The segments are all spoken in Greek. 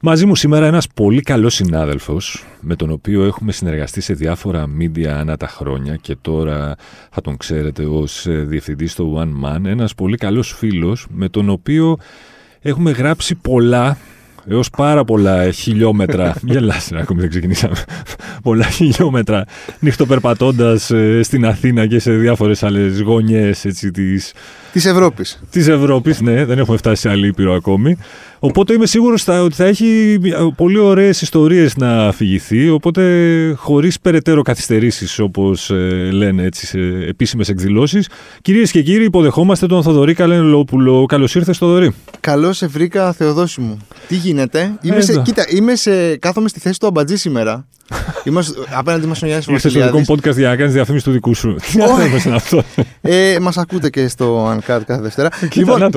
Μαζί μου σήμερα ένας πολύ καλός συνάδελφος με τον οποίο έχουμε συνεργαστεί σε διάφορα media ανά τα χρόνια και τώρα θα τον ξέρετε ως ε, διευθυντής στο One Man. Ένας πολύ καλός φίλος με τον οποίο έχουμε γράψει πολλά έως πάρα πολλά χιλιόμετρα. Γελάστε, ακόμη δεν ξεκινήσαμε. πολλά χιλιόμετρα νυχτοπερπατώντας ε, στην Αθήνα και σε διάφορες άλλες γωνιές της. Της Ευρώπης. Της Ευρώπης, ναι, δεν έχουμε φτάσει σε άλλη ήπειρο ακόμη. Οπότε είμαι σίγουρος ότι θα έχει πολύ ωραίες ιστορίες να αφηγηθεί. Οπότε χωρίς περαιτέρω καθυστερήσεις, όπως ε, λένε έτσι σε επίσημες εκδηλώσεις. Κυρίες και κύριοι, υποδεχόμαστε τον Θοδωρή Καλενλόπουλο. Καλώς ήρθες, Θοδωρή. Καλώς σε βρήκα, Θεοδόση μου. Τι γίνεται; Είμαι σε, κοίτα, είμαι σε, κάθομαι στη θέση του αμπατζή σήμερα. Είμαστε απέναντι μας ο Γιάννης Είσαι στο δικό podcast για να κάνεις διαφήμιση του δικού σου. Τι είναι αυτό; ε, μας ακούτε και στο Uncut κάθε Δευτέρα. λοιπόν,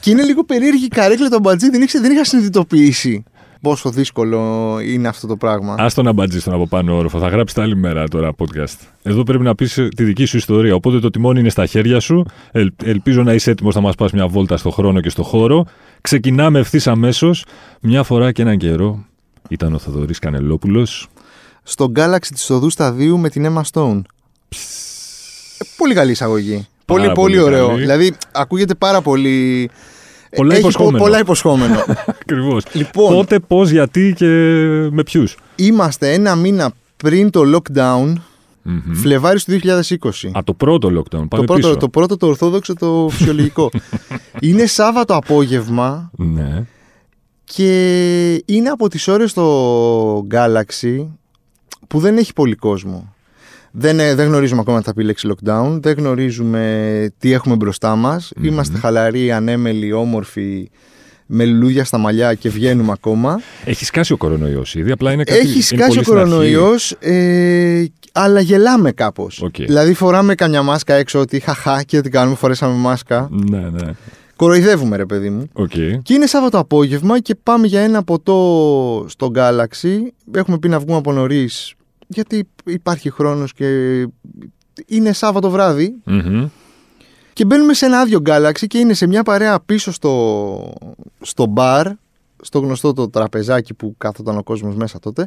και είναι λίγο περίεργη η καρέκλα του αμπατζή. Δεν, δεν είχα συνειδητοποιήσει πόσο δύσκολο είναι αυτό το πράγμα. Α τον αμπατζή στον από πάνω όροφο. Θα γράψει τα άλλη μέρα τώρα podcast. Εδώ πρέπει να πεις τη δική σου ιστορία. Οπότε το τιμόνι είναι στα χέρια σου. Ελ, ελπίζω να είσαι έτοιμος να μας πας μια βόλτα στο χρόνο και στο χώρο. Ξεκινάμε ευθύς αμέσως. Μια φορά και έναν καιρό ήταν ο Θοδωρής Κανελόπουλος. Στο Galaxy της οδού σταδίου με την Emma Stone. Ε, πολύ καλή εισαγωγή. Πολύ, πολύ, ωραίο. Δηλαδή, ακούγεται πάρα πολύ. Πολλά Έχει υποσχόμενο. Πολλά υποσχόμενο. Ακριβώς. Λοιπόν, Πότε, πώς, γιατί και με ποιους. Είμαστε ένα μήνα πριν το lockdown. Mm-hmm. Φλεβάρι του 2020. Α, το πρώτο lockdown. Πάμε το, πρώτο, το πρώτο, το ορθόδοξο, το φυσιολογικό. είναι Σάββατο απόγευμα. Ναι. Και είναι από τις ώρες στο Galaxy που δεν έχει πολύ κόσμο. Δεν, ε, δεν γνωρίζουμε ακόμα τι θα πει η λέξη lockdown. Δεν γνωρίζουμε τι έχουμε μπροστά μας. Είμαστε χαλαροί, ανέμελοι, όμορφοι, με λουλούδια στα μαλλιά και βγαίνουμε ακόμα. Έχει σκάσει ο κορονοϊός ήδη, απλά είναι κάτι Έχει σκάσει ο κορονοϊός, ε, αλλά γελάμε κάπως. Okay. Δηλαδή φοράμε καμιά μάσκα έξω ότι χαχά και τι κάνουμε, φορέσαμε μάσκα. Ναι, ναι. Κοροϊδεύουμε, ρε παιδί μου. Okay. Και είναι Σάββατο απόγευμα και πάμε για ένα ποτό στο Galaxy. Έχουμε πει να βγούμε από νωρίς, γιατί υπάρχει χρόνος και είναι Σάββατο βράδυ. Και μπαίνουμε σε ένα άδειο Galaxy και είναι σε μια παρέα πίσω στο, στο μπαρ, στο γνωστό το τραπεζάκι που κάθονταν ο κόσμος μέσα τότε.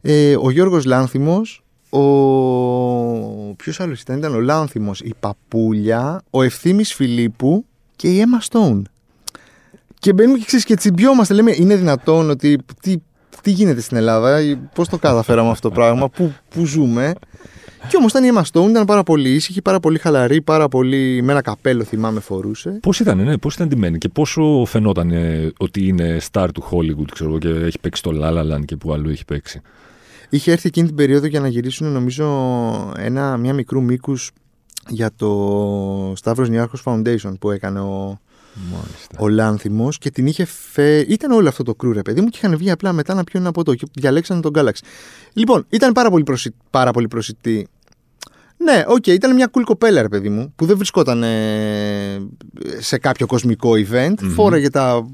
Ε, ο Γιώργος Λάνθιμος, ο... Ποιος άλλος ήταν, ήταν ο Λάνθιμος, η Παπούλια, ο Ευθύμης Φιλίππου και η Emma Stone. Και μπαίνουμε και ξέρεις και τσιμπιόμαστε. Λέμε, είναι δυνατόν ότι. Τι, τι γίνεται στην Ελλάδα, πώς το καταφέραμε αυτό το πράγμα, πού, πού ζούμε. Και όμως ήταν η Emma Stone, ήταν πάρα πολύ ήσυχη, πάρα πολύ χαλαρή, πάρα πολύ. με ένα καπέλο θυμάμαι φορούσε. Πώς ήταν, ναι, πώς ήταν ντυμένη και πόσο φαινόταν ε, ότι είναι star του Hollywood, ξέρω και έχει παίξει το La La Land και που αλλού έχει παίξει; Είχε έρθει εκείνη την περίοδο για να γυρίσουν, νομίζω, ένα, μια μικρού μήκους για το Σταύρος Νιάρχος Foundation που έκανε ο, ο Λάνθιμος και την είχε φέρει. Ήταν όλο αυτό το κρού, ρε παιδί μου, και είχαν βγει απλά μετά να πιούν ένα ποτό και διαλέξανε τον Galaxy. Λοιπόν, ήταν πάρα πολύ, προσι... πάρα πολύ προσιτή. Ναι, οκ, okay, ήταν μια cool κοπέλα, ρε παιδί μου, που δεν βρισκόταν σε κάποιο κοσμικό event. Mm-hmm. Φόραγε τα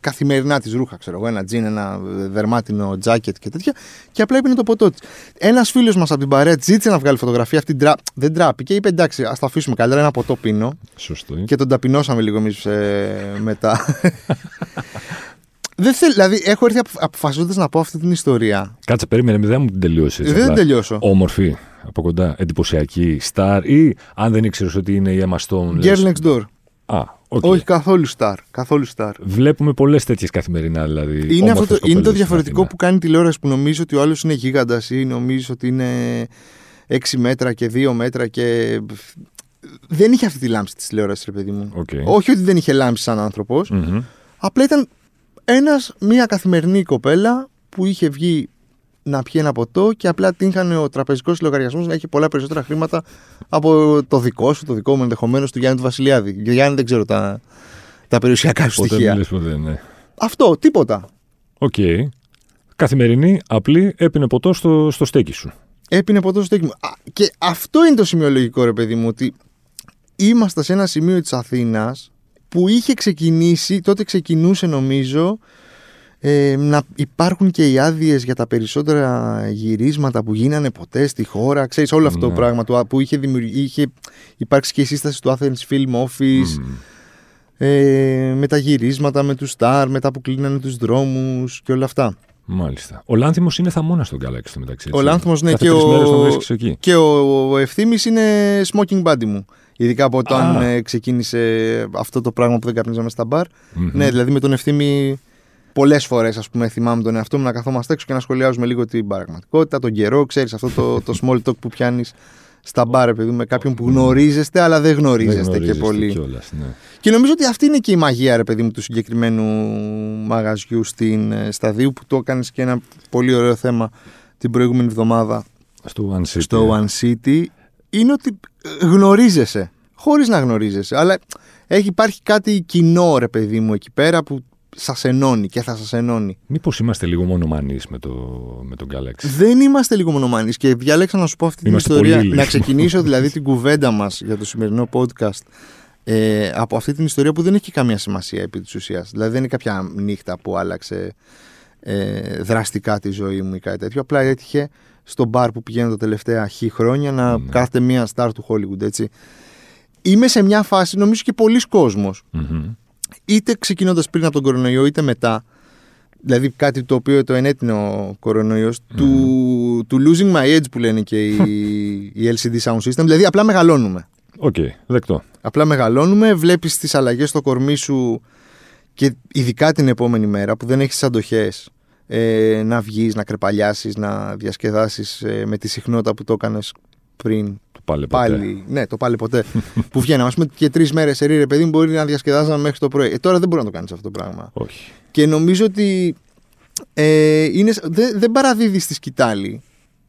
καθημερινά της ρούχα, ξέρω εγώ, ένα τζιν, ένα δερμάτινο τζάκετ και τέτοια. Και απλά έπαιρνε το ποτό της. Ένας φίλος μας από την παρέα ζήτησε να βγάλει φωτογραφία, αυτή ντρά... ντράπηκε. Είπε εντάξει, ας τα αφήσουμε καλύτερα, ένα ποτό πίνω. Σωστό. Και τον ταπεινώσαμε λίγο εμείς ε, μετά. Δεν θέλ, δηλαδή, έχω έρθει αποφασίζοντας να πω αυτή την ιστορία. Κάτσε, περίμενε, δεν μου την τελειώσει. Δεν την τελειώσω. Όμορφη από κοντά, εντυπωσιακή, star ή αν δεν ήξερες ότι είναι η Emma Stone. Girl next door. Α, okay. Όχι καθόλου star. Καθόλου star. Βλέπουμε πολλές τέτοιες καθημερινά δηλαδή. Είναι, αυτό το, είναι το διαφορετικό που κάνει τηλεόραση που νομίζει ότι ο άλλος είναι γίγαντας ή νομίζει ότι είναι 6 μέτρα και 2 μέτρα και. Δεν είχε αυτή τη λάμψη της τηλεόρασης, ρε παιδί μου. Okay. Όχι ότι δεν είχε λάμψη σαν άνθρωπος. Mm-hmm. Απλά ήταν ένας, μια καθημερινή κοπέλα που είχε βγει να πιει ένα ποτό και απλά την είχαν ο τραπεζικός λογαριασμός να έχει πολλά περισσότερα χρήματα από το δικό σου, το δικό μου ενδεχομένως του Γιάννη του Βασιλιάδη. Για Γιάννη δεν ξέρω τα, τα περιουσιακά σου στοιχεία. Ποτέ, ναι. Αυτό, τίποτα. Οκ. Okay. Καθημερινή, απλή, έπινε ποτό στο, στο στέκι σου. Έπινε ποτό στο στέκι μου. Και αυτό είναι το σημειολογικό, ρε παιδί μου, ότι ήμασταν σε ένα σημείο της Αθήνας που είχε ξεκινήσει, τότε ξεκινούσε νομίζω ε, να υπάρχουν και οι άδειες για τα περισσότερα γυρίσματα που γίνανε ποτέ στη χώρα. Ξέρεις όλο αυτό το Ναι. πράγμα του, που είχε, δημιουργεί, είχε υπάρξει και η σύσταση του Athens Film Office Μμμ. ε, με τα γυρίσματα, με τους στάρ, μετά που κλείνανε τους δρόμους και όλα αυτά. Μάλιστα. Ο Λάνθιμος είναι θαμώνα στον Galaxy στο μεταξύ. Ο έτσι. Λάνθιμος, ναι, Κάθε και τρεις ο- μέρες τον βρίσκεις εκεί. Και ο, ο Ευθύμης είναι smoking buddy μου. Ειδικά από όταν Α. ε, ξεκίνησε αυτό το πράγμα που δεν καπνίζαμε στα μπαρ. Μμμ. Ναι, δηλαδή με τον Ευθύμη πολλές φορές θυμάμαι τον εαυτό μου να καθόμαστε έξω και να σχολιάζουμε λίγο την πραγματικότητα, τον καιρό. Ξέρεις αυτό το, το small talk που πιάνεις στα μπαρ, επειδή με κάποιον που γνωρίζεστε, αλλά δεν Δεν γνωρίζεστε, και γνωρίζεστε πολύ. κιόλας, ναι. Και νομίζω ότι αυτή είναι και η μαγεία, ρε παιδί μου, του συγκεκριμένου μαγαζιού στην ε, Σταδίου που το έκανες και ένα πολύ ωραίο θέμα την προηγούμενη εβδομάδα Στο One City. στο One City. Είναι ότι ε, γνωρίζεσαι, χωρίς να γνωρίζεσαι. Αλλά έχει υπάρχει κάτι κοινό, ρε παιδί μου, εκεί πέρα που σας ενώνει και θα σας ενώνει. Μήπως είμαστε λίγο μονομανείς με, το, με τον Galaxy; Δεν είμαστε λίγο μονομανείς και διάλεξα να σου πω αυτή την Είμαστε ιστορία. πολύ λίγοι. Να ξεκινήσω δηλαδή την κουβέντα μας για το σημερινό podcast ε, από αυτή την ιστορία που δεν έχει καμία σημασία επί της ουσίας. Δηλαδή δεν είναι κάποια νύχτα που άλλαξε ε, δραστικά τη ζωή μου ή κάτι τέτοιο. Απλά έτυχε στο μπαρ που πηγαίνω τα τελευταία χι χρόνια να Ναι. κάθεται μία στάρ του Hollywood έτσι. Είμαι σε μια φάση, νομίζω και πολύς κόσμος, Μμμ. Είτε ξεκινώντας πριν από τον κορονοϊό, είτε μετά. Δηλαδή κάτι το οποίο το ενέτεινε ο κορονοϊός του, του losing my edge που λένε και οι, οι LCD Soundsystem. Δηλαδή απλά μεγαλώνουμε. Οκ, δεκτό. Απλά μεγαλώνουμε, βλέπεις τις αλλαγές στο κορμί σου και ειδικά την επόμενη μέρα που δεν έχεις αντοχές ε, να βγεις, να κραιπαλιάσεις, να διασκεδάσεις ε, με τη συχνότητα που το έκανες πριν Το πάλαι ποτέ. πάλι. Ναι, το πάλαι ποτέ. που βγαίναμε. Ας πούμε και τρεις μέρες σε ρε παιδί μου μπορεί να διασκεδάζαμε μέχρι το πρωί. Ε, τώρα δεν μπορεί να το κάνεις αυτό το πράγμα. Όχι. Και νομίζω ότι ε, είναι, δεν, δεν παραδίδεις τη σκυτάλη.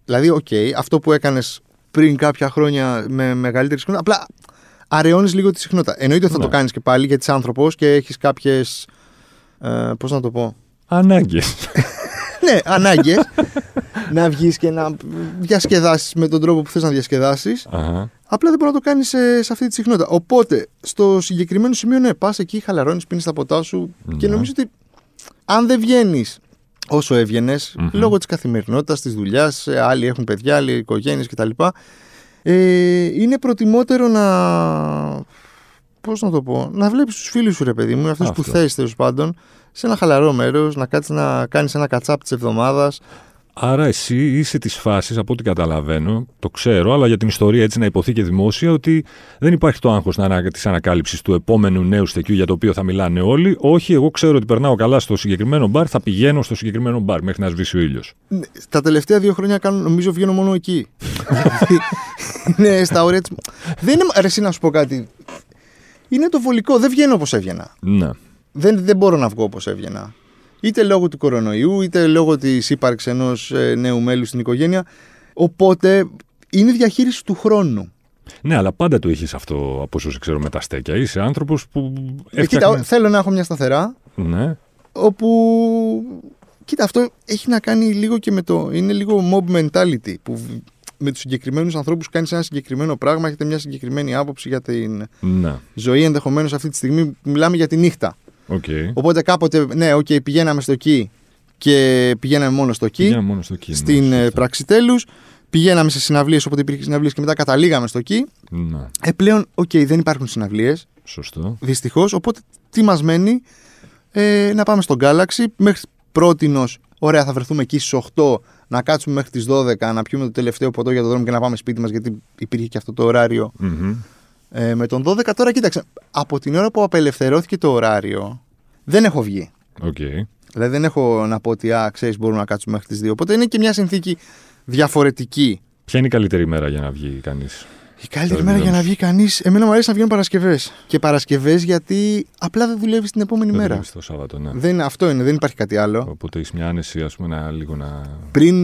Δηλαδή, οκ, αυτό που έκανες πριν κάποια χρόνια με μεγαλύτερη συχνότητα, απλά αραιώνεις λίγο τη συχνότητα. Εννοείται ότι θα Ναι. το κάνεις και πάλι γιατί είσαι άνθρωπος και έχεις κάποιες. Ε, Πώς να το πω; Ανάγκες. ναι, ανάγκες να βγεις και να διασκεδάσεις με τον τρόπο που θες να διασκεδάσεις. Αχα. Απλά δεν μπορεί να το κάνεις σε, σε αυτή τη συχνότητα. Οπότε, στο συγκεκριμένο σημείο, ναι, πας εκεί, χαλαρώνεις, πίνεις τα ποτά σου και Ναι. νομίζω ότι αν δεν βγαίνεις όσο έβγαινες, Μμμ. λόγω της καθημερινότητας, της δουλειάς, άλλοι έχουν παιδιά, άλλοι οικογένειες κτλ. Ε, είναι προτιμότερο να. Πώς να το πω, να βλέπεις τους φίλους σου, ρε παιδί μου, αυτούς που Αυτό. θες τέλος πάντων, σε ένα χαλαρό μέρος, να κάτσεις να κάνεις ένα κατσάπ της εβδομάδας. Άρα εσύ είσαι της φάσης, από ό,τι καταλαβαίνω, το ξέρω, αλλά για την ιστορία έτσι να υποθεί και δημόσια, ότι δεν υπάρχει το άγχος της ανακάλυψης του επόμενου νέου στεκιού για το οποίο θα μιλάνε όλοι. Όχι, εγώ ξέρω ότι περνάω καλά στο συγκεκριμένο μπαρ, θα πηγαίνω στο συγκεκριμένο μπαρ μέχρι να σβήσει ο ήλιος. Ναι, Τα τελευταία δύο χρόνια κάνω, νομίζω βγαίνω μόνο εκεί. Δηλαδή, ναι, στα όρια της... Δεν είναι... Ρε, εσύ να σου πω κάτι. Είναι το βολικό. Δεν βγαίνω όπως έβγαινα. Ναι. Δεν, δεν μπορώ να βγω όπως έβγαινα. Είτε λόγω του κορονοϊού, είτε λόγω της ύπαρξης ενός ε, νέου μέλους στην οικογένεια. Οπότε είναι διαχείριση του χρόνου. Ναι, αλλά πάντα το είχε αυτό από όσο σε ξέρω με τα στέκια. Είσαι άνθρωπος που. Ε, κοίτα, θέλω να έχω μια σταθερά, Ναι. όπου... Κοίτα, αυτό έχει να κάνει λίγο και με το... Είναι λίγο mob mentality, που β- με τους συγκεκριμένους ανθρώπους κάνεις ένα συγκεκριμένο πράγμα, έχετε μια συγκεκριμένη άποψη για την Ναι. ζωή ενδεχομένως αυτή τη στιγμή που μιλάμε για τη νύχτα. Οκ. Οπότε κάποτε, ναι, οκ, πηγαίναμε στο Key και πηγαίναμε μόνο στο Key, Πήγαινα μόνο στο κίνημα. στην ε, σωστά. Πραξιτέλους. Πηγαίναμε σε συναυλίες όποτε υπήρχε συναυλίες και μετά καταλήγαμε στο Key. Ναι. Ε, πλέον, οκ, δεν υπάρχουν συναυλίες, Σωστό. δυστυχώς. Οπότε τι μας μένει, ε, να πάμε στον Galaxy. Μέχρι πρότινος, ωραία, θα βρεθούμε εκεί στις 8, να κάτσουμε μέχρι τις 12, να πιούμε το τελευταίο ποτό για τον δρόμο και να πάμε σπίτι μας, γιατί υπήρχε και αυτό το ωράριο Μμμ. Ε, με τον 12. Τώρα κοίταξε, από την ώρα που απελευθερώθηκε το ωράριο, δεν έχω βγει. Οκ. Δηλαδή δεν έχω να πω ότι, α, ξέρεις, μπορούμε να κάτσουμε μέχρι τις 2. Οπότε είναι και μια συνθήκη διαφορετική. Ποια είναι η καλύτερη μέρα για να βγει κανείς; Η καλύτερη Τώρα μέρα για να δουλεύεις. βγει κανείς. Εμένα μου αρέσει να βγαίνουν Παρασκευές. Και Παρασκευές γιατί απλά δεν δουλεύεις την επόμενη μέρα. Το Σάββατο, ναι. Δεν, αυτό είναι, δεν υπάρχει κάτι άλλο. Οπότε έχεις μια άνεση, ας πούμε, να λίγο να. Πριν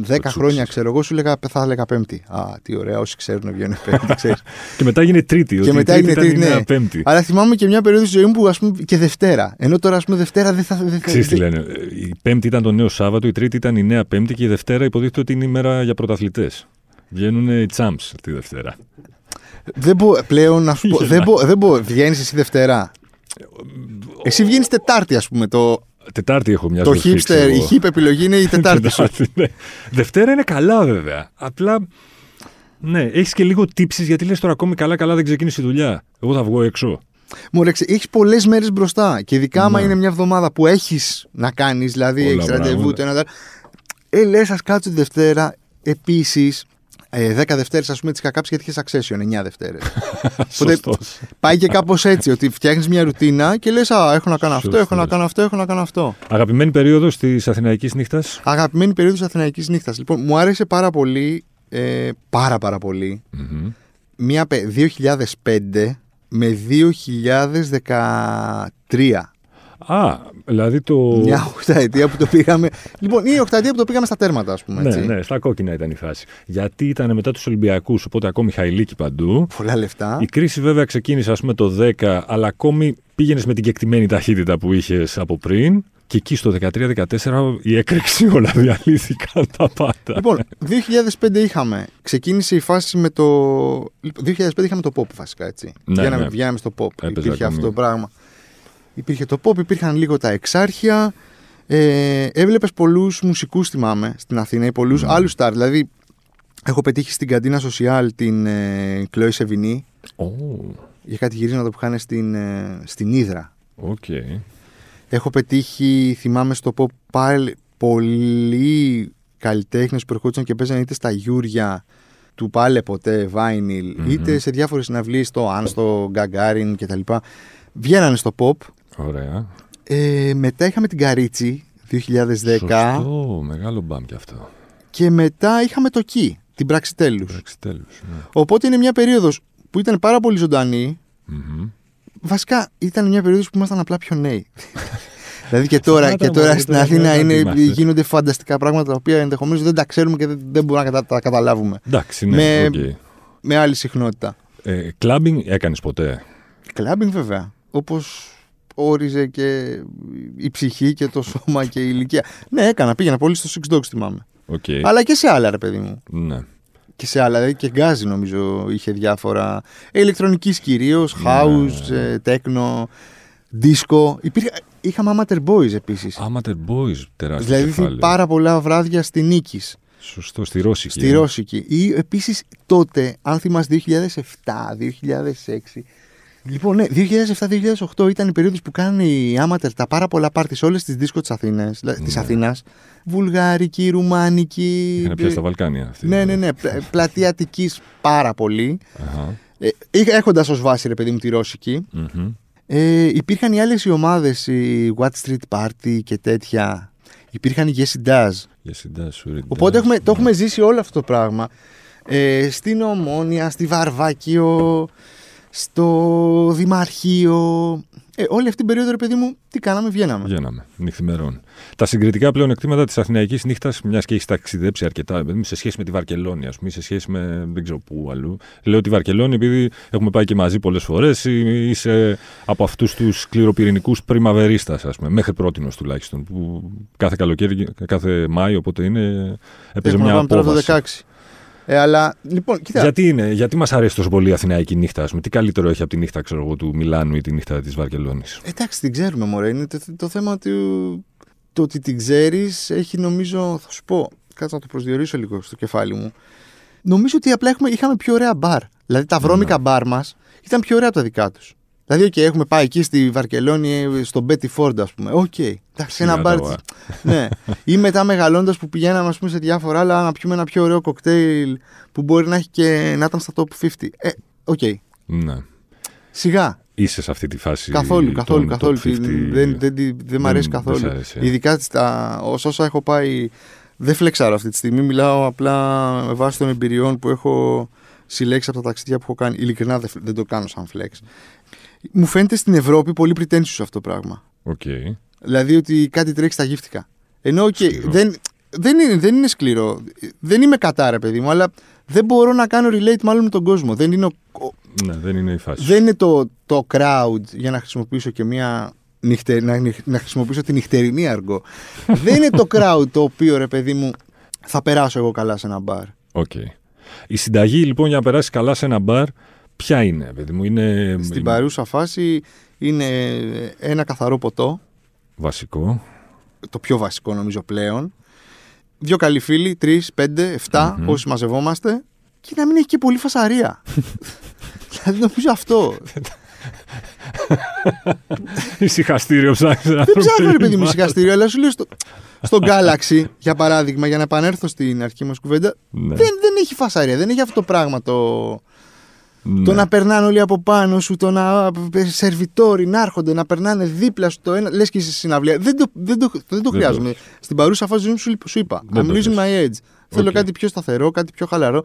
10 τσούξεις. χρόνια, ξέρω εγώ, σου λέγα, θα έλεγα Πέμπτη. Α, τι ωραία, όσοι ξέρουν βγαίνουν Πέμπτη, ξέρεις. Και μετά έγινε Τρίτη. ότι η μετά Τρίτη έγινε ήταν η Τρίτη, νέα ναι. Πέμπτη. Αλλά θυμάμαι και μια περίοδο στη ζωή μου που ας πούμε και Δευτέρα. Ενώ τώρα ας πούμε Δευτέρα δεν θα. Δεν θα Ξέρεις τι δεν- λένε. Η Πέμπτη ήταν το νέο Σάββατο, η Τρίτη ήταν η νέα Πέμπτη και η Δευτέρα υποτίθεται ότι είναι η μέρα για πρωταθλητές. Βγαίνουν οι champs τη Δευτέρα. δεν μπο, πλέον να σου πω. δεν μπο, δεν μπο, βγαίνεις εσύ Δευτέρα; Εσύ βγαίνεις Τετάρτη, ας πούμε. Το, Τετάρτη έχω μια Το hipster, η hip επιλογή είναι η Τετάρτη σου. ναι. Δευτέρα είναι καλά, βέβαια. Απλά. Ναι, έχεις και λίγο τύψεις γιατί λες τώρα ακόμη καλά-καλά δεν ξεκίνησε η δουλειά. Εγώ θα βγω έξω. Μου ρεξε, έχεις πολλές μέρες μπροστά. Και ειδικά άμα Ναι. είναι μια εβδομάδα που έχεις να κάνεις, δηλαδή Πολλά έχεις ραντεβού πράγματα. το ένα. το άλλο. Ε, λες, ας κάτσω τη Δευτέρα. Επίσης, ε, 10 Δευτέρες, ας πούμε, τις είχα κάψει γιατί είχες accession 9 Δευτέρες. Σωστός. Πάει και κάπως έτσι, ότι φτιάχνεις μια ρουτίνα και λες, Α, έχω να κάνω αυτό, έχω να Σωστός. κάνω αυτό, έχω να κάνω αυτό. Αγαπημένη περίοδος της Αθηναϊκής νύχτας; Αγαπημένη περίοδος Αθηναϊκής νύχτας. Λοιπόν, μου άρεσε πάρα πολύ, ε, πάρα πάρα πολύ, μία πε- 2005 με 2013. Α, δηλαδή το. Μια οχταετία που το πήγαμε. λοιπόν, είναι η οχταετία που το πήγαμε στα τέρματα, ας πούμε. Ναι, Έτσι. ναι, στα κόκκινα ήταν η φάση. Γιατί ήταν μετά τους Ολυμπιακούς, οπότε ακόμη χαηλίκι παντού. Πολλά λεφτά. Η κρίση βέβαια ξεκίνησε ας πούμε το 10, αλλά ακόμη πήγαινες με την κεκτημένη ταχύτητα που είχες από πριν. Και εκεί στο 13-14 η έκρηξη όλα διαλύθηκαν τα πάντα. Λοιπόν, 2005 είχαμε. Ξεκίνησε η φάση με το. Λοιπόν, 2005 είχαμε το pop βασικά έτσι. Ναι, βγαίναμε, ναι. βγαίναμε στο pop. Έπαιζε Υπήρχε ακόμη. αυτό το πράγμα. Υπήρχε το Pop, υπήρχαν λίγο τα Εξάρχεια. Ε, Έβλεπες πολλούς μουσικούς, θυμάμαι, στην Αθήνα ή πολλούς Mm. άλλους stars. Δηλαδή, έχω πετύχει στην Cantina Social την ε, Chloe Sevigny Ω, για κάτι γυρίσματα που είχαν στην, ε, στην Ύδρα. οκ. Έχω πετύχει, θυμάμαι στο Pop πάλι πολλοί καλλιτέχνες που ερχόντουσαν και παίζανε είτε στα γιούρια του πάλαι ποτέ Vinyl, Μμμ. είτε σε διάφορες συναυλίες, στο Αν, στο Gagarin κτλ. Βγαίνανε στο Pop. Ωραία. Ε, μετά είχαμε την Καρίτσι 2010 Σωστό, μεγάλο μπαμ κι αυτό. και μετά είχαμε το Key, την Πραξιτέλους. Εντάξει, τέλος, ναι. Οπότε είναι μια περίοδος που ήταν πάρα πολύ ζωντανή. Μμμ. Βασικά ήταν μια περίοδος που ήμασταν απλά πιο νέοι. δηλαδή και τώρα, Σταμάτα, και τώρα μωρέ, στην τώρα Αθήνα δεν είναι, είμαστε. γίνονται φανταστικά πράγματα τα οποία ενδεχομένως δεν τα ξέρουμε και δεν, δεν μπορούμε να κατα- τα καταλάβουμε. Εντάξει, ναι, Με- οκ. Με άλλη συχνότητα. Ε, Clubbing έκανες ποτέ; Clubbing βέβαια. Όπως όριζε και η ψυχή και το σώμα και η ηλικία. Ναι, έκανα. Πήγαινα πολύ στο Six Dogs, θυμάμαι. Οκ. Αλλά και σε άλλα, ρε παιδί μου. Ναι. Και σε άλλα. Δηλαδή και Γκάζι νομίζω είχε διάφορα. Ηλεκτρονικής κυρίως, house, Ναι. ε, techno, disco. Υπήρχε, είχαμε Amateur Boys επίσης. Amateur Boys, τεράστιο Δηλαδή κεφάλαιο. πάρα πολλά βράδια στη Νίκης, Σωστό, στη Ρώση. στη Ρώσικη. Ή επίσης τότε, αν θυμάσαι, 2007-2006. Λοιπόν, ναι, 2007-2008 ήταν η περίοδος που κάνανε οι amateur τα πάρα πολλά πάρτι σε όλες τις δίσκο της Αθήνας, δηλαδή, της Ναι. Αθήνας. Βουλγάρικη, Ρουμάνικη. Είχαν πιάσει τα Βαλκάνια αυτή. Ναι, ναι, ναι. πλα- Πλατεία Αττικής πάρα πολύ. Αχα. Ε, είχα- έχοντας ως βάση, ρε παιδί μου, τη Ρώσικη. Μμμ. Ε, υπήρχαν οι άλλες οι ομάδες, οι What Street Party και τέτοια. Υπήρχαν οι Yes It Does. Για συντάσσου, Οπότε έχουμε, Ναι. το έχουμε ζήσει όλο αυτό το πράγμα. Ε, στην Ομόνια, στη Βαρβάκιο, στο Δημαρχείο. Ε, όλη αυτή την περίοδο, ρε παιδί μου, τι κάναμε, βγαίναμε. Βγαίναμε, νυχθημερών. Τα συγκριτικά πλεονεκτήματα της Αθηναϊκής νύχτας, μιας και έχει ταξιδέψει αρκετά, παιδί μου, σε σχέση με τη Βαρκελόνη, ας πούμε, ή σε σχέση με δεν ξέρω πού αλλού. Λέω τη Βαρκελόνη επειδή έχουμε πάει και μαζί πολλές φορές, είσαι από αυτούς τους σκληροπυρηνικούς πριμαβερίστας, ας πούμε, μέχρι πρότινο τουλάχιστον. Που κάθε καλοκαίρι, κάθε Μάιο, οπότε είναι. Έπαιζε Έχουμε να μια πάμε τώρα το απόβαση. 16. Ε, αλλά, λοιπόν, κοίτα. Γιατί, είναι, γιατί μας αρέσει τόσο πολύ η Αθηναϊκή νύχτα, ας πούμε, τι καλύτερο έχει από τη νύχτα ξέρω εγώ, του Μιλάνου ή τη νύχτα της Βαρκελόνης; Εντάξει, την ξέρουμε, μωρέ. Είναι το, το θέμα του. Το ότι την ξέρεις έχει νομίζω. Θα σου πω. Κάτσε να το προσδιορίσω λίγο στο κεφάλι μου. Νομίζω ότι απλά έχουμε, είχαμε πιο ωραία μπαρ. Δηλαδή τα βρώμικα Ναι. μπαρ μας ήταν πιο ωραία από τα δικά τους. Δηλαδή, OK, έχουμε πάει εκεί στη Βαρκελόνη, στον Betty Ford, ας πούμε. Οκ. Εντάξει, ένα Σιγά μπαρ. τώρα. ναι. Ή μετά μεγαλώντας που πηγαίναμε, ας πούμε, σε διάφορα άλλα να πιούμε ένα πιο ωραίο κοκτέιλ που μπορεί να έχει και να ήταν στα top 50. Ε, οκ. Ναι. Σιγά. Είσαι σε αυτή τη φάση. Καθόλου, των καθόλου, top καθόλου. 50. Δεν, δεν, δεν, δεν μ' αρέσει δεν καθόλου. σ' αρέσει, ε. Ειδικά στα, ως όσα έχω πάει. Δεν φλεξάρω αυτή τη στιγμή. Μιλάω απλά με βάση των εμπειριών που έχω συλλέξει από τα ταξίδια που έχω κάνει. Ειλικρινά δεν, δεν το κάνω σαν flex. Μου φαίνεται στην Ευρώπη πολύ pretentious αυτό το πράγμα. Οκ. Δηλαδή ότι κάτι τρέχει στα γύφτικα. Ενώ οκ, Σκληρό. δεν, δεν, είναι, δεν είναι σκληρό. Δεν είμαι κατά, ρε παιδί μου, αλλά δεν μπορώ να κάνω relate μάλλον με τον κόσμο. Δεν είναι, ο, ο- Ναι, δεν είναι η φάση. δεν είναι το, το crowd για να χρησιμοποιήσω και μια. Νυχτε, να, νυχ- να χρησιμοποιήσω τη νυχτερινή αργκό. δεν είναι το crowd το οποίο ρε παιδί μου θα περάσω εγώ καλά σε ένα μπαρ. Οκ. Η συνταγή λοιπόν για να περάσει καλά σε ένα μπαρ, Ποια είναι, παιδί μου, είναι. Στην παρούσα φάση είναι ένα καθαρό ποτό. Βασικό. Το πιο βασικό νομίζω πλέον. Δύο καλοί φίλοι, τρεις, πέντε, εφτά, mm-hmm. όσοι μαζευόμαστε. Και να μην έχει και πολύ φασαρία. δηλαδή νομίζω αυτό. Ησυχαστήριο ψάχνεις. Δεν ψάχνω, ρε παιδί μου, ησυχαστήριο, αλλά σου λέω στο, στο Galaxy, για παράδειγμα, για να επανέλθω στην αρχή μας κουβέντα, ναι. δεν, δεν έχει φασαρία, δεν έχει αυτό το πράγμα το. Ναι. Το να περνάνε όλοι από πάνω σου, το να σερβιτόροι να έρχονται, να περνάνε δίπλα σου το ένα. Λες και είσαι συναυλία. Δεν το, δεν το, δεν το χρειάζομαι. Στην παρούσα φάση σου, σου είπα. I'm losing my edge. Θέλω κάτι πιο σταθερό, κάτι πιο χαλαρό.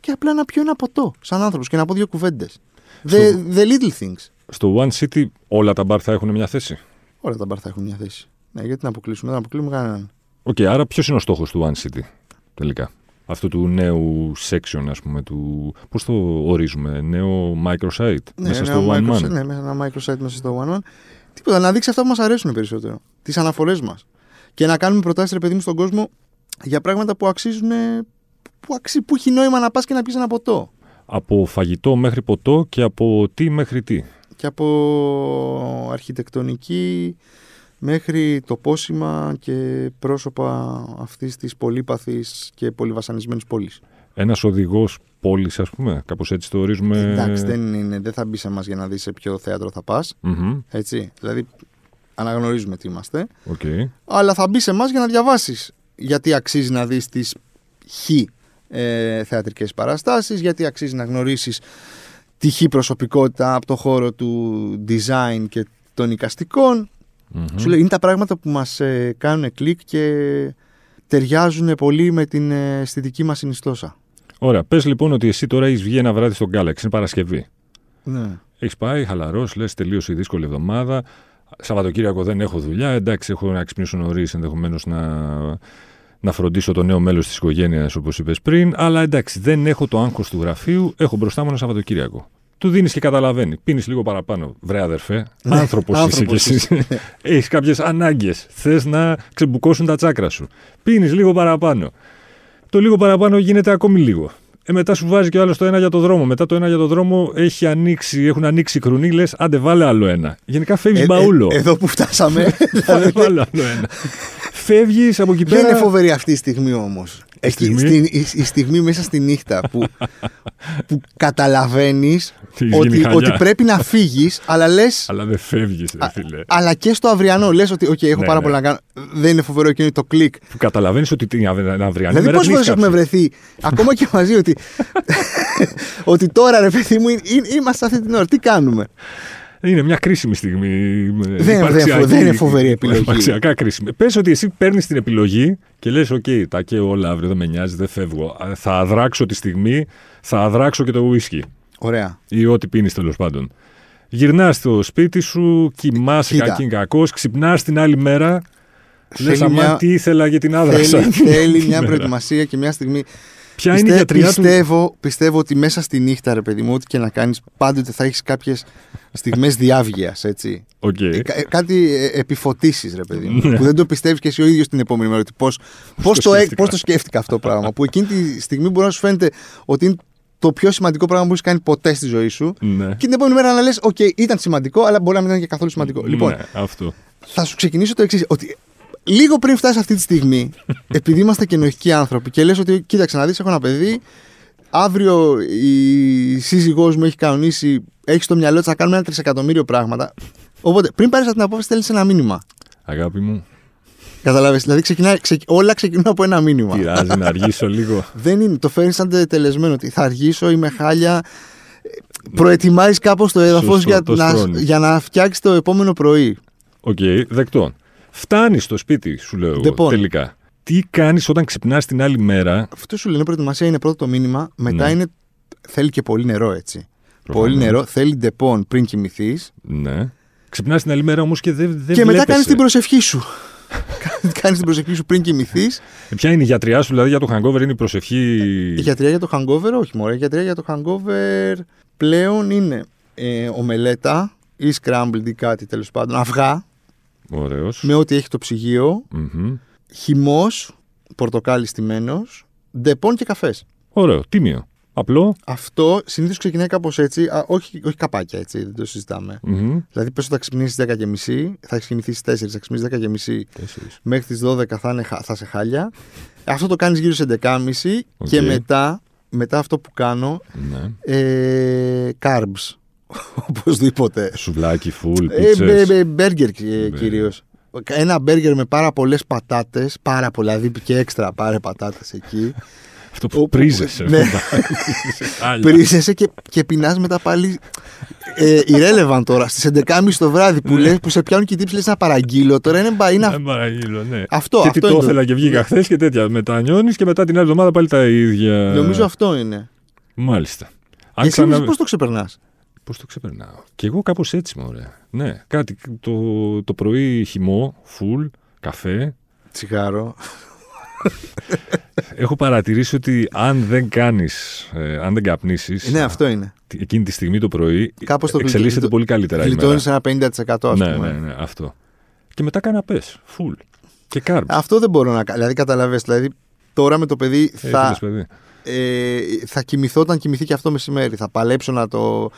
Και απλά να πιω ένα ποτό σαν άνθρωπος και να πω δύο κουβέντες. The, the little things. Στο One City όλα τα μπαρ θα έχουν μια θέση; Όλα τα μπαρ θα έχουν μια θέση. Ναι, γιατί να αποκλείσουμε, δεν αποκλείουμε κανέναν. OK, okay, άρα ποιος είναι ο στόχος του One City τελικά; Αυτού του νέου section, ας πούμε, του. Πώς το ορίζουμε, νέο microsite ναι, μέσα στο One Man. Ναι, μέσα ένα microsite μέσα στο One Man. Τίποτα, να δείξει αυτά που μας αρέσουν περισσότερο. Τις αναφορές μας. Και να κάνουμε προτάσεις, ρε παιδί μου, στον κόσμο για πράγματα που αξίζουν. που, αξί, που έχει νόημα να πας και να πει ένα ποτό. Από φαγητό μέχρι ποτό και από τι μέχρι τι. Και από αρχιτεκτονική μέχρι το πόσημα και πρόσωπα αυτής της πολύπαθης και πολυβασανισμένης πόλης. Ένας οδηγός πόλης, ας πούμε, κάπως έτσι το ορίζουμε. Εντάξει, δεν, είναι, δεν θα μπει σε μας για να δεις σε ποιο θέατρο θα πας, έτσι, δηλαδή αναγνωρίζουμε τι είμαστε, okay. αλλά θα μπει σε μας για να διαβάσεις γιατί αξίζει να δεις τις χ ε, θεατρικές παραστάσεις, γιατί αξίζει να γνωρίσεις τη χ προσωπικότητα από το χώρο του design και των οικαστικών. Σου λέει, είναι τα πράγματα που μας ε, κάνουν κλικ και ταιριάζουν πολύ με την ε, αισθητική μας συνιστόσα. Ωραία. Πες λοιπόν ότι εσύ τώρα έχεις βγει ένα βράδυ στον Galaxy, είναι Παρασκευή. Ναι. Έχεις πάει, χαλαρός, λες, τελείωσε η δύσκολη εβδομάδα. Σαββατοκύριακο δεν έχω δουλειά. Εντάξει, έχω να ξυπνήσω νωρίς, ενδεχομένως να να φροντίσω το νέο μέλος της οικογένειας, όπως είπες πριν. Αλλά εντάξει, δεν έχω το άγχος του γραφείου, έχω μπροστά μου ένα Σαββατοκύριακο. Του δίνεις και καταλαβαίνει. Πίνεις λίγο παραπάνω. Βρε αδερφέ, ναι, άνθρωπος είσαι κι εσύ. Έχεις κάποιες ανάγκες. Θες να ξεμπουκώσουν τα τσάκρα σου. Πίνεις λίγο παραπάνω. Το λίγο παραπάνω γίνεται ακόμη λίγο. Ε, μετά σου βάζει και άλλος το ένα για το δρόμο. Μετά το ένα για το δρόμο έχει ανοίξει, έχουν ανοίξει κρουνί, λες, άντε βάλε άλλο ένα. Γενικά φεύγεις ε, ε μπαούλο. Ε, εδώ που φτάσαμε. βάλε άλλο ένα. Φεύγεις από εκεί πέρα. Δεν είναι φοβερή αυτή η στιγμή όμως. Η, στιγμή; η, στιγμή μέσα στη νύχτα που, που καταλαβαίνεις ότι, ότι πρέπει να φύγεις, αλλά λε. Αλλά δεν φεύγεις, φίλε. Αλλά και στο αυριανό λες ότι, OK, έχω ναι, πάρα ναι. πολλά να κάνω. Δεν είναι φοβερό εκείνο το κλικ. Που καταλαβαίνεις ότι την αυριανό. Δηλαδή, πόσε φορέ έχουμε βρεθεί, ακόμα και μαζί, ότι, ότι τώρα ρε παιδί μου, είμαστε αυτή την ώρα. Τι κάνουμε; Είναι μια κρίσιμη στιγμή. Δεν, δεν είναι φοβερή επιλογή. Υπαρξιακά κρίσιμη. Πες ότι εσύ παίρνεις την επιλογή και λες: OK, τα και όλα αύριο δεν με νοιάζει, δεν φεύγω. Θα αδράξω τη στιγμή, θα αδράξω και το ουίσκι. Ωραία. Ή ό,τι πίνεις τέλος πάντων. Γυρνάς στο σπίτι σου, κοιμάσαι κακήν κακός, ξυπνάς την άλλη μέρα. Λες, μια... τι ήθελα για την άδρασα. Θέλει, θέλει μια προετοιμασία και μια στιγμή Ποια Πιστε, είναι η γιατριά πιστεύω, του... Πιστεύω ότι μέσα στη νύχτα, ρε παιδί μου, ό,τι και να κάνεις, πάντοτε θα έχεις κάποιες στιγμές διάβγειας, έτσι. Okay. Κά, κάτι ε, επιφωτίσεις, ρε παιδί μου. Ναι. που δεν το πιστεύεις και εσύ ο ίδιος την επόμενη μέρα. Πώ πώς το, πώς το σκέφτηκα αυτό το πράγμα. που εκείνη τη στιγμή μπορεί να σου φαίνεται ότι είναι το πιο σημαντικό πράγμα που έχεις κάνει ποτέ στη ζωή σου. Ναι. Και την επόμενη μέρα να λες: OK, ήταν σημαντικό, αλλά μπορεί να μην ήταν και καθόλου σημαντικό. Ναι, λοιπόν, αυτό. θα σου ξεκινήσω το εξής: Ότι λίγο πριν φτάσει αυτή τη στιγμή, επειδή είμαστε και νοητικοί άνθρωποι και λες ότι κοίταξε να δεις, έχω ένα παιδί, αύριο η σύζυγός μου έχει κανονίσει, έχει στο μυαλό της να κάνουμε ένα τρισεκατομμύριο πράγματα. Οπότε πριν πάρεις αυτή την απόφαση, θέλεις ένα μήνυμα. Αγάπη μου. Κατάλαβες, δηλαδή ξεκινά, όλα ξεκινούν από ένα μήνυμα. Πειράζει να αργήσω λίγο. Δεν είναι, το φέρνεις σαν τελεσμένο ότι θα αργήσω, είμαι χάλια. Προετοιμάζεις κάπως το έδαφος για, να, για να φτιάξεις το επόμενο πρωί. OK, okay, δεκτό. Φτάνεις στο σπίτι, σου λέω λοιπόν, τελικά. Τι κάνεις όταν ξυπνάς την άλλη μέρα; Αυτό σου λένε προετοιμασία είναι πρώτο το μήνυμα. Μετά ναι. είναι. Θέλει και πολύ νερό, έτσι. Πολύ νερό. Θέλει Depon πριν κοιμηθείς. Ναι. Ξυπνάς την άλλη μέρα όμως και δεν. δεν και μετά κάνεις την προσευχή σου. κάνεις την προσευχή σου πριν κοιμηθείς. Ε, ποια είναι η γιατριά σου, δηλαδή για το hangover είναι η προσευχή; Η γιατριά για το hangover, όχι μόνο. Η γιατριά για το hangover πλέον είναι ε, ομελέτα ή scrambled ή κάτι τέλος πάντων. Αυγά. Ωραίος. Με ό,τι έχει το ψυγείο. Mm-hmm. Χυμός, πορτοκάλι στυμμένος, Depon και καφές. Ωραίο, τίμιο. Απλό. Αυτό συνήθως ξεκινάει κάπως έτσι. Α, όχι, όχι καπάκια έτσι, δεν το συζητάμε. Μμμ. Δηλαδή, πες ότι θα ξυπνήσεις 10 και μισή, θα έχεις κοιμηθεί στις 4, θα ξυπνήσεις 10 και μισή, Τέσσερις. μέχρι τις 12 θα, είναι, χα- θα 'σαι χάλια. Αυτό το κάνεις γύρω σε 11.30 και Οκ. μετά, μετά αυτό που κάνω, Ναι. ε, carbs. Οπωσδήποτε. Σουβλάκι, full, Ε, πίτσες. μπε- μπε- Μπέργκερ κυρίως. Ένα μπέργκερ με πάρα πολλές πατάτες, πάρα πολλά, δηλαδή και έξτρα πάρε πατάτες εκεί. Αυτό που όπου- πρίζεσαι. ναι. Χάλια. Πρίζεσαι και, και πεινάς μετά πάλι. Ε, irrelevant τώρα, στις 11.30 το βράδυ που, λες, που σε πιάνουν και οι τύψει λες να παραγγείλω. Τώρα είναι, μπα- είναι Ναι. Ε, παραγγείλω, ναι. αυτό. και αυτό τι το είναι το- ήθελα και βγήκα χθες και τέτοια. Μετανιώνει και μετά την άλλη εβδομάδα πάλι τα ίδια. Νομίζω αυτό είναι. Μάλιστα. Αν Εσύ ξανα... πώ το ξεπερνάς; Πώς το ξεπερνάω; Και εγώ κάπως έτσι, μωρέ. Ναι, κάτι το, το πρωί χυμό, full, καφέ. Τσιγάρο. Έχω παρατηρήσει ότι αν δεν κάνεις, ε, αν δεν καπνίσεις, ναι, αυτό είναι. εκείνη τη στιγμή το πρωί, Κάπως το εξελίσσεται γλιτω- πολύ καλύτερα η Γλιτώνεις μέρα. ένα 50% ας Ναι, πούμε. ναι, ναι, αυτό. Και μετά καναπές, full. Και carbs. Αυτό δεν μπορώ να κάνω. Δηλαδή, καταλαβες, δηλαδή, τώρα με το παιδί Ε, θα, ήθελες, παιδί; ε, θα κοιμηθώ όταν κοιμηθεί και αυτό μεσημέρι. Θα παλέψω να το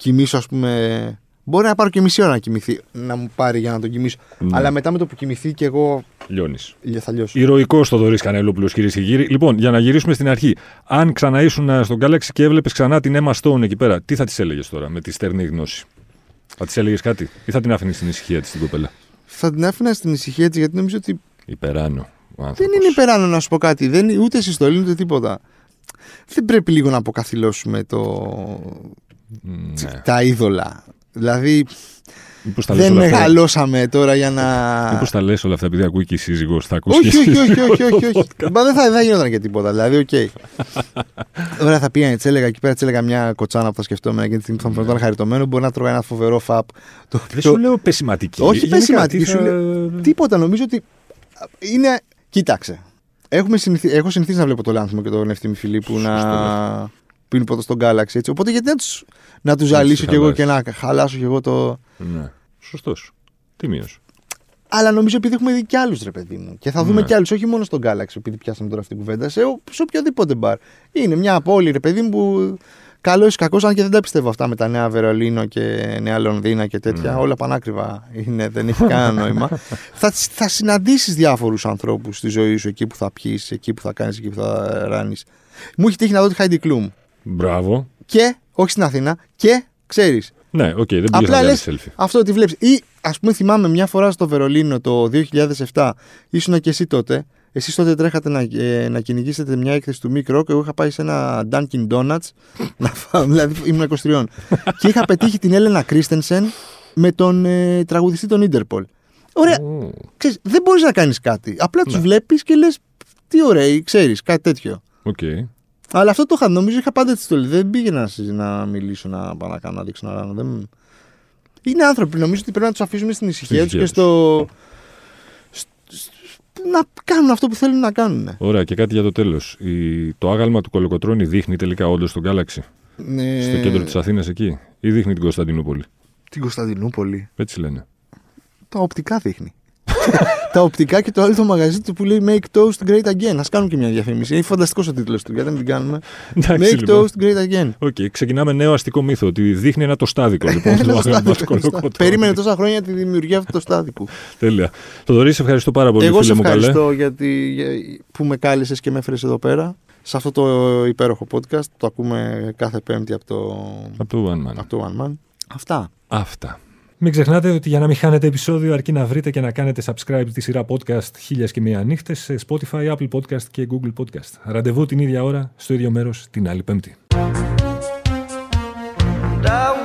κοιμήσω, ας πούμε. Μπορεί να πάρω και μισή ώρα να κοιμηθεί, να μου πάρει για να τον κοιμήσω. Ναι. Αλλά μετά με το που κοιμηθεί και εγώ Λιώνεις. θα λιώσω. Ηρωικό το Δωρής Κανελόπουλος, κυρίες και κύριοι. Λοιπόν, για να γυρίσουμε στην αρχή. Αν ξαναήσουν στον Galaxy και έβλεπες ξανά την Emma Stone εκεί πέρα, τι θα τη έλεγες τώρα με τη στερνή γνώση; Θα τη έλεγες κάτι ή θα την άφηνες στην ησυχία της την κοπέλα; Θα την άφηνα στην ησυχία της γιατί νομίζω ότι Υπεράνω. Ο δεν άνθρωπος. είναι υπεράνω να σου πω κάτι. Δεν, είναι ούτε συστολή ούτε τίποτα. Δεν πρέπει λίγο να αποκαθηλώσουμε το... Ναι. τα είδωλα. Δηλαδή Μήπως τα λες δεν όλα αυτά- μεγαλώσαμε τώρα για να. Μήπως τα λες όλα αυτά επειδή ακούει και η σύζυγος, θα ακούσει Όχι, και η όχι, όχι, σύζυγος όχι, όχι, το όχι. podcast. Μα δεν θα, δεν θα γινόταν και τίποτα. Δηλαδή, οκ. Ωραία, θα πήγαινε, της έλεγα εκεί πέρα, της έλεγα μια κοτσάνα που θα σκεφτόμουν εκείνη τη στιγμή που θα μου φαινόταν χαριτωμένο. Μπορεί να τρώγα ένα φοβερό φαπ. Το Δεν οποίο- σου λέω πεσηματική. Όχι Γενικά, πεσηματική, τι σου θα- λέω- Τίποτα, νομίζω ότι είναι. Κοίταξε. Έχουμε συνηθί... Έχω συνηθίσει να βλέπω το Λάνθιμο και τον Ευθύμη Φιλίππου Σωστό, να πίνουν ποτό στον Galaxy έτσι. Οπότε γιατί να του να τους Να ζαλίσω τους κι εγώ και χαλάσεις. να χαλάσω κι εγώ το. Ναι. Σωστός. Τιμίος. Αλλά νομίζω επειδή έχουμε δει κι άλλους, ρε παιδί μου. Και θα δούμε Ναι. κι άλλους, όχι μόνο στον Galaxy, επειδή πιάσαμε τώρα αυτή την κουβέντα, σε, ο- σε οποιοδήποτε μπαρ. Είναι μια πόλη, ρε παιδί μου, που καλός ή κακός, αν και δεν τα πιστεύω αυτά με τα νέα Βερολίνο και νέα Λονδίνα και τέτοια. Ναι. Όλα πανάκριβα είναι, δεν έχει κανένα νόημα. θα, θα συναντήσεις διάφορους ανθρώπους στη ζωή σου εκεί που θα πιεις, εκεί που θα κάνεις, εκεί που θα ράνεις. Μου έχει τύχει να δω τη Heidi Klum. Μπράβο. Και, όχι στην Αθήνα, και ξέρεις, Ναι, οκ, δεν πήγες Απλά να λες, κάνεις selfie. αυτό ότι βλέπεις. Ή ας πούμε, θυμάμαι μια φορά στο Βερολίνο το 2007, ήσουν και εσύ τότε. Εσείς τότε τρέχατε να, ε, να κυνηγήσετε μια έκθεση του Μιρό και εγώ είχα πάει σε ένα Dunkin' Donuts. να φάω, δηλαδή ήμουν 23. και είχα πετύχει την Έλενα Κρίστενσεν με τον ε, τραγουδιστή των Interpol. Ωραία, Ω, ξέρεις, δεν μπορείς να κάνεις κάτι. Απλά τους Ναι. βλέπεις και λες. Τι ωραίοι, ξέρεις, κάτι τέτοιο. Οκ. Αλλά αυτό το είχα, νομίζω είχα πάντα τη συστολή. Δεν πήγαινα να, συζη- να μιλήσω, να πάω να κάνω, να δείξω να κάνω. Δεν... Είναι άνθρωποι, νομίζω ότι πρέπει να τους αφήσουμε στην ησυχία τους ησυχία και στο. σ- σ- να κάνουν αυτό που θέλουν να κάνουν. Ωραία, και κάτι για το τέλος. Το άγαλμα του Κολοκοτρώνη δείχνει τελικά όντως τον Galaxy. Ναι. Στο κέντρο της Αθήνας εκεί. Ή δείχνει την Κωνσταντινούπολη. Την Κωνσταντινούπολη. Έτσι λένε. Τα οπτικά δείχνει. Τα οπτικά και το άλλο το μαγαζί του που λέει Make Toast Great Again. Α κάνουμε και μια διαφήμιση. Είναι φανταστικός ο τίτλος του, γιατί δεν την κάνουμε. Εντάξει, Make λοιπόν. Toast Great Again. OK, ξεκινάμε νέο αστικό μύθο. Ότι δείχνει ένα τοστάδικο λοιπόν. το Ένα άγαλμα τοστάδικο, του ένα τοστάδικο. Κολοκοτρώνη. Περίμενε τόσα χρόνια τη δημιουργία αυτού του τοστάδικου. Τέλεια. Θοδωρή, σε ευχαριστώ πάρα πολύ, Εγώ σε φίλε μου καλέ. ευχαριστώ γιατί, για- που με κάλεσες και με έφερες εδώ πέρα. Σε αυτό το υπέροχο podcast. Το ακούμε κάθε Πέμπτη από το, Από το One Man. από το One Man. Αυτά. Αυτά. Μην ξεχνάτε ότι για να μην χάνετε επεισόδιο αρκεί να βρείτε και να κάνετε subscribe τη σειρά podcast χίλιας και μία νύχτες σε Spotify, Apple Podcast και Google Podcast. Ραντεβού την ίδια ώρα, στο ίδιο μέρος, την άλλη Πέμπτη. Darling,